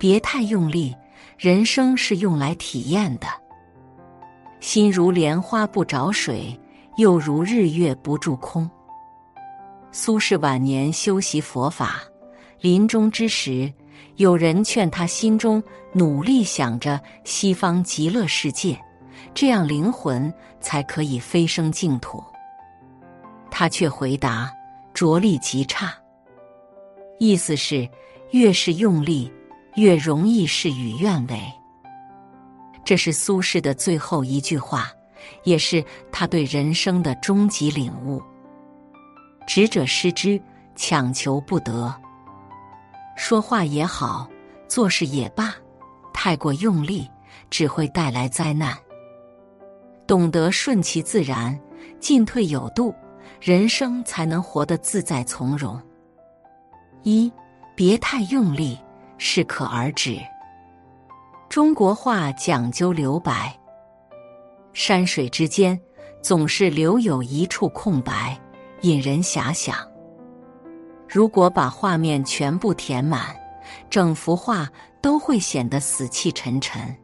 别太用力，人生是用来体验的。心如莲花不着水，又如日月不住空。苏轼晚年修习佛法，临终之时，有人劝他心中努力想着西方极乐世界，这样灵魂才可以飞升净土。他却回答：“着力极差。”意思是，越是用力。越容易事与愿违。这是苏轼的最后一句话，也是他对人生的终极领悟。执者失之，强求不得。说话也好，做事也罢，太过用力只会带来灾难。懂得顺其自然，进退有度，人生才能活得自在从容。一，别太用力。适可而止。中国画讲究留白，山水之间总是留有一处空白，引人遐想。如果把画面全部填满，整幅画都会显得死气沉沉。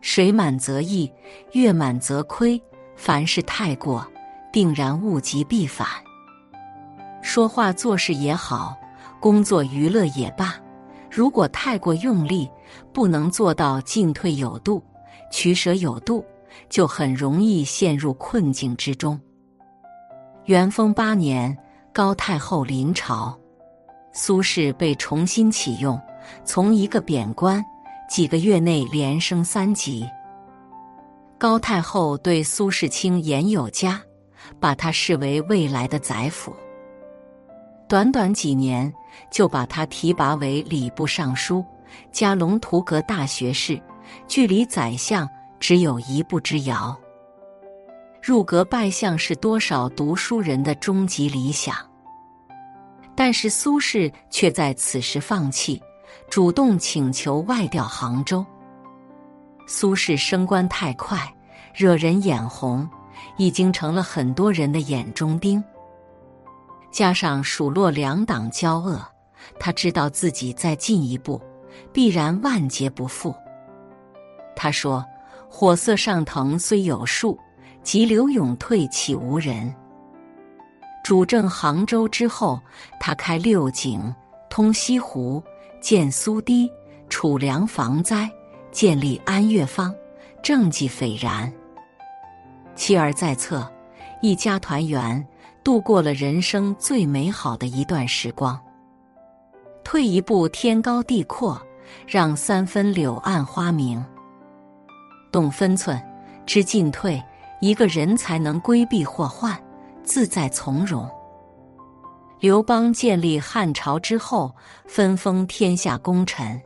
水满则溢，月满则亏。凡事太过，定然物极必反。说话做事也好，工作娱乐也罢。如果太过用力，不能做到进退有度、取舍有度，就很容易陷入困境之中。元丰八年，高太后临朝，苏轼被重新启用，从一个贬官，几个月内连升三级。高太后对苏轼清言有加，把他视为未来的宰辅。短短几年，就把他提拔为礼部尚书、加龙图阁大学士，距离宰相只有一步之遥。入阁拜相是多少读书人的终极理想，但是苏轼却在此时放弃，主动请求外调杭州。苏轼升官太快，惹人眼红，已经成了很多人的眼中钉。加上蜀洛两党交恶，他知道自己再进一步，必然万劫不复。他说：“火色上腾虽有数，急流勇退岂无人？”主政杭州之后，他开六井，通西湖，建苏堤，储粮防灾，建立安乐坊，政绩斐然。妻儿在侧，一家团圆。度过了人生最美好的一段时光。退一步，天高地阔，让三分柳暗花明。懂分寸，知进退，一个人才能规避祸患，自在从容。刘邦建立汉朝之后，分封天下功臣。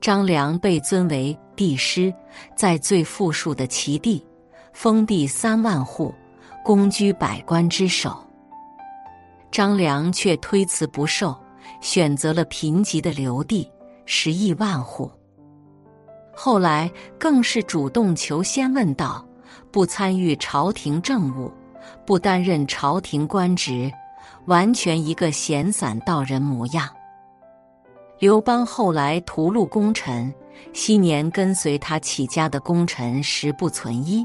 张良被尊为帝师，在最富庶的齐地，封地三万户。公居百官之首，张良却推辞不受，选择了贫瘠的刘地，十亿万户。后来更是主动求仙问道，不参与朝廷政务，不担任朝廷官职，完全一个闲散道人模样。刘邦后来屠戮功臣，昔年跟随他起家的功臣十不存一。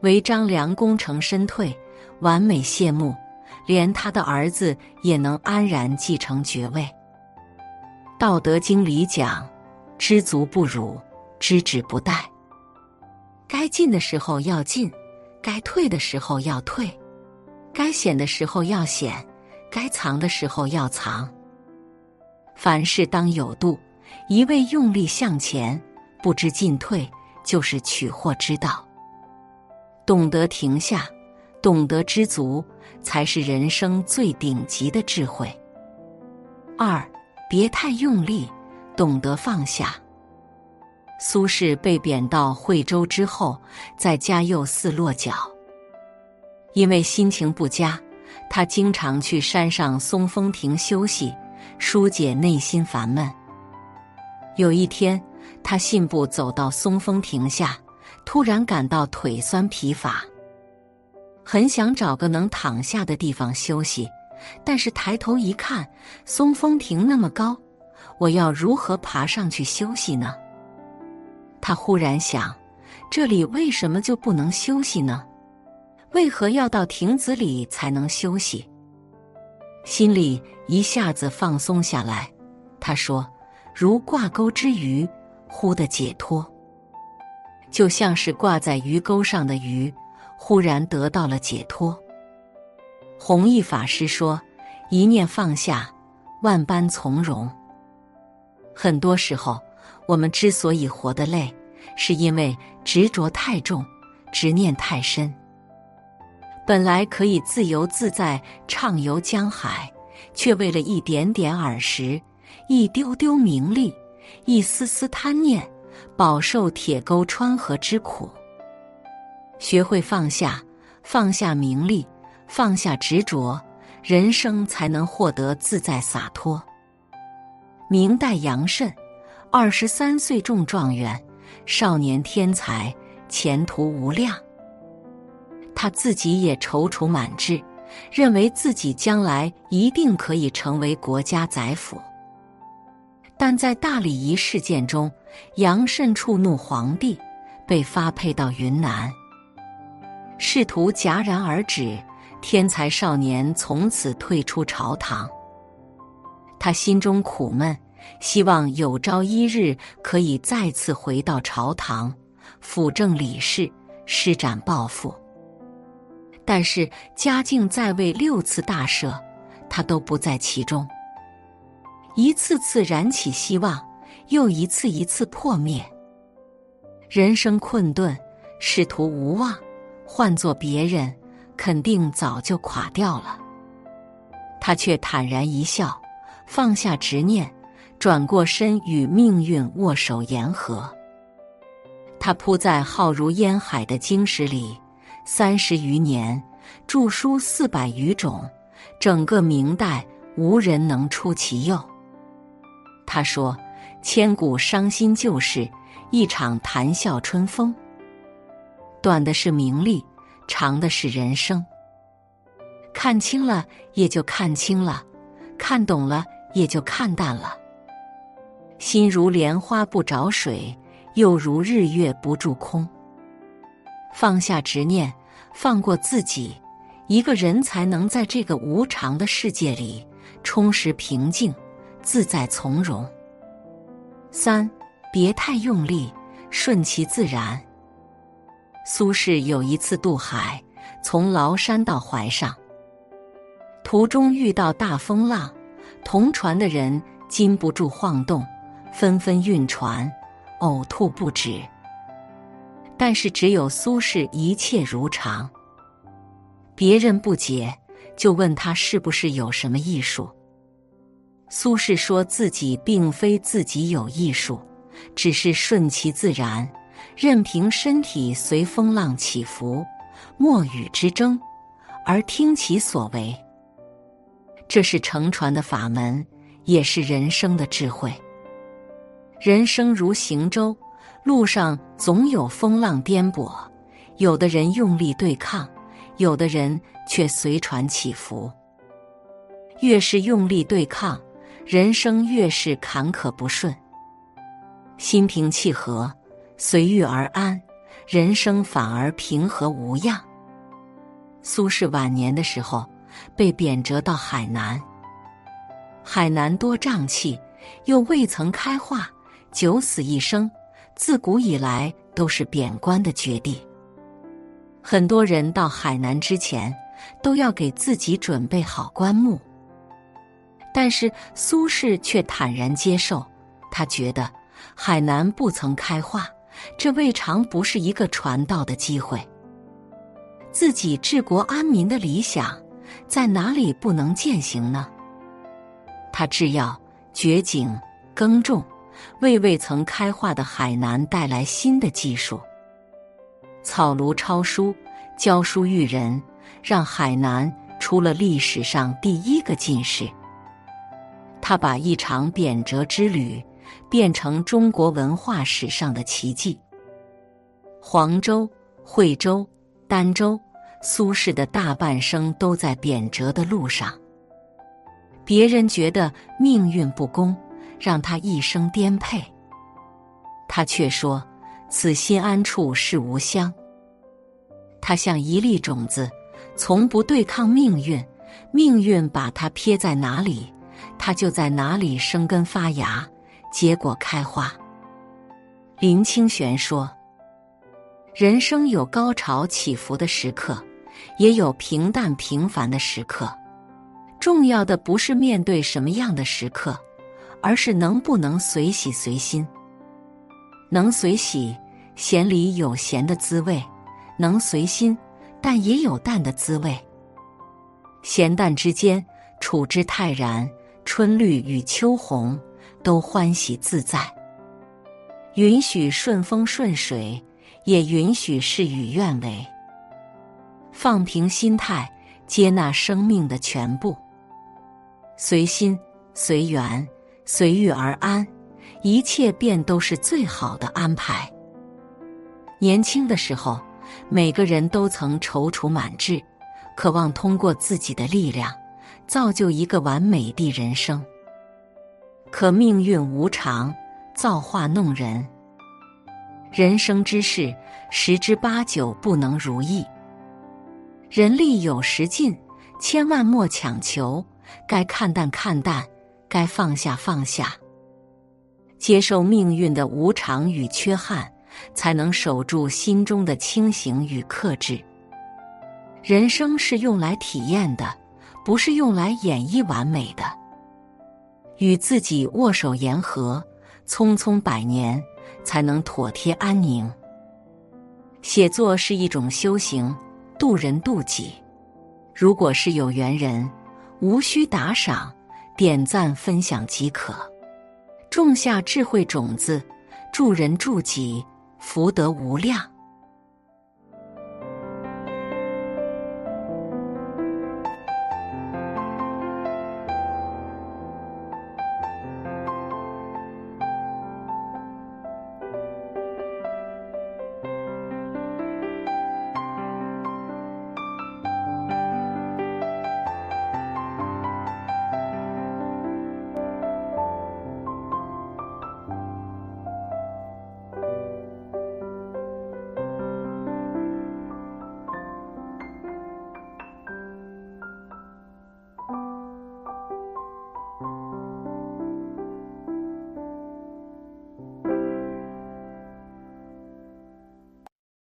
唯张良功成身退，完美谢幕，连他的儿子也能安然继承爵位。《道德经》里讲：“知足不辱，知止不殆。”该进的时候要进，该退的时候要退，该显的时候要显，该藏的时候要藏。凡事当有度，一味用力向前，不知进退，就是取祸之道。懂得停下，懂得知足，才是人生最顶级的智慧。二，别太用力，懂得放下。苏轼被贬到惠州之后，在嘉佑寺落脚。因为心情不佳，他经常去山上松风亭休息，疏解内心烦闷。有一天，他信步走到松风亭下。突然感到腿酸疲乏，很想找个能躺下的地方休息，但是抬头一看，松风亭那么高，我要如何爬上去休息呢？他忽然想，这里为什么就不能休息呢？为何要到亭子里才能休息？心里一下子放松下来。他说：“如挂钩之鱼，忽的解脱，就像是挂在鱼钩上的鱼，忽然得到了解脱。”弘一法师说：“一念放下，万般从容。”很多时候，我们之所以活得累，是因为执着太重，执念太深。本来可以自由自在畅游江海，却为了一点点耳食、一丢丢名利、一丝丝贪念，饱受铁钩穿河之苦。学会放下，放下名利，放下执着，人生才能获得自在洒脱。明代杨慎，二十三岁中状元，少年天才，前途无量。他自己也踌躇满志，认为自己将来一定可以成为国家宰辅。但在大礼仪事件中，杨慎触怒皇帝，被发配到云南。仕途戛然而止，天才少年从此退出朝堂。他心中苦闷，希望有朝一日可以再次回到朝堂，辅政理事，施展抱负。但是嘉靖在位六次大赦，他都不在其中。一次次燃起希望，又一次一次破灭。人生困顿，仕途无望，换做别人，肯定早就垮掉了。他却坦然一笑，放下执念，转过身与命运握手言和。他扑在浩如烟海的经史里。三十余年，著书四百余种，整个明代无人能出其右。他说：“千古伤心旧事，一场谈笑春风。短的是名利，长的是人生。看清了也就看清了，看懂了也就看淡了。心如莲花不着水，又如日月不住空。”放下执念，放过自己，一个人才能在这个无常的世界里充实、平静、自在、从容。三，别太用力，顺其自然。苏轼有一次渡海，从崂山到淮上，途中遇到大风浪，同船的人禁不住晃动，纷纷晕船，呕吐不止。但是只有苏轼一切如常。别人不解，就问他是不是有什么艺术。苏轼说自己并非自己有艺术，只是顺其自然，任凭身体随风浪起伏，莫与之争，而听其所为。这是乘船的法门，也是人生的智慧。人生如行舟。路上总有风浪颠簸，有的人用力对抗，有的人却随船起伏。越是用力对抗，人生越是坎坷不顺。心平气和，随遇而安，人生反而平和无恙。苏轼晚年的时候被贬谪到海南，海南多瘴气，又未曾开化，九死一生。自古以来都是贬官的绝地。很多人到海南之前，都要给自己准备好棺木。但是苏轼却坦然接受，他觉得海南不曾开化，这未尝不是一个传道的机会。自己治国安民的理想，在哪里不能践行呢？他制药、掘井、耕种。为未曾开化的海南带来新的技术，草庐抄书、教书育人，让海南出了历史上第一个进士。他把一场贬谪之旅变成中国文化史上的奇迹。黄州、惠州、儋州，苏轼的大半生都在贬谪的路上。别人觉得命运不公。让他一生颠沛。他却说：“此心安处是吾乡。”他像一粒种子，从不对抗命运，命运把它撇在哪里，它就在哪里生根发芽，结果开花。林清玄说：“人生有高潮起伏的时刻，也有平淡平凡的时刻。重要的不是面对什么样的时刻，而是能不能随喜随心。能随喜，咸里有咸的滋味；能随心，淡也有淡的滋味。咸淡之间，处之泰然。春绿与秋红，都欢喜自在。”允许顺风顺水，也允许事与愿违。放平心态，接纳生命的全部。随心、随缘、随遇而安，一切便都是最好的安排。年轻的时候，每个人都曾踌躇满志，渴望通过自己的力量，造就一个完美的人生。可命运无常。造化弄人，人生之事十之八九不能如意。人力有时尽，千万莫强求。该看淡看淡，该放下放下。接受命运的无常与缺憾，才能守住心中的清醒与克制。人生是用来体验的，不是用来演绎完美的。与自己握手言和。匆匆百年，才能妥帖安宁。写作是一种修行，渡人渡己。如果是有缘人，无需打赏，点赞分享即可。种下智慧种子，助人助己，福德无量。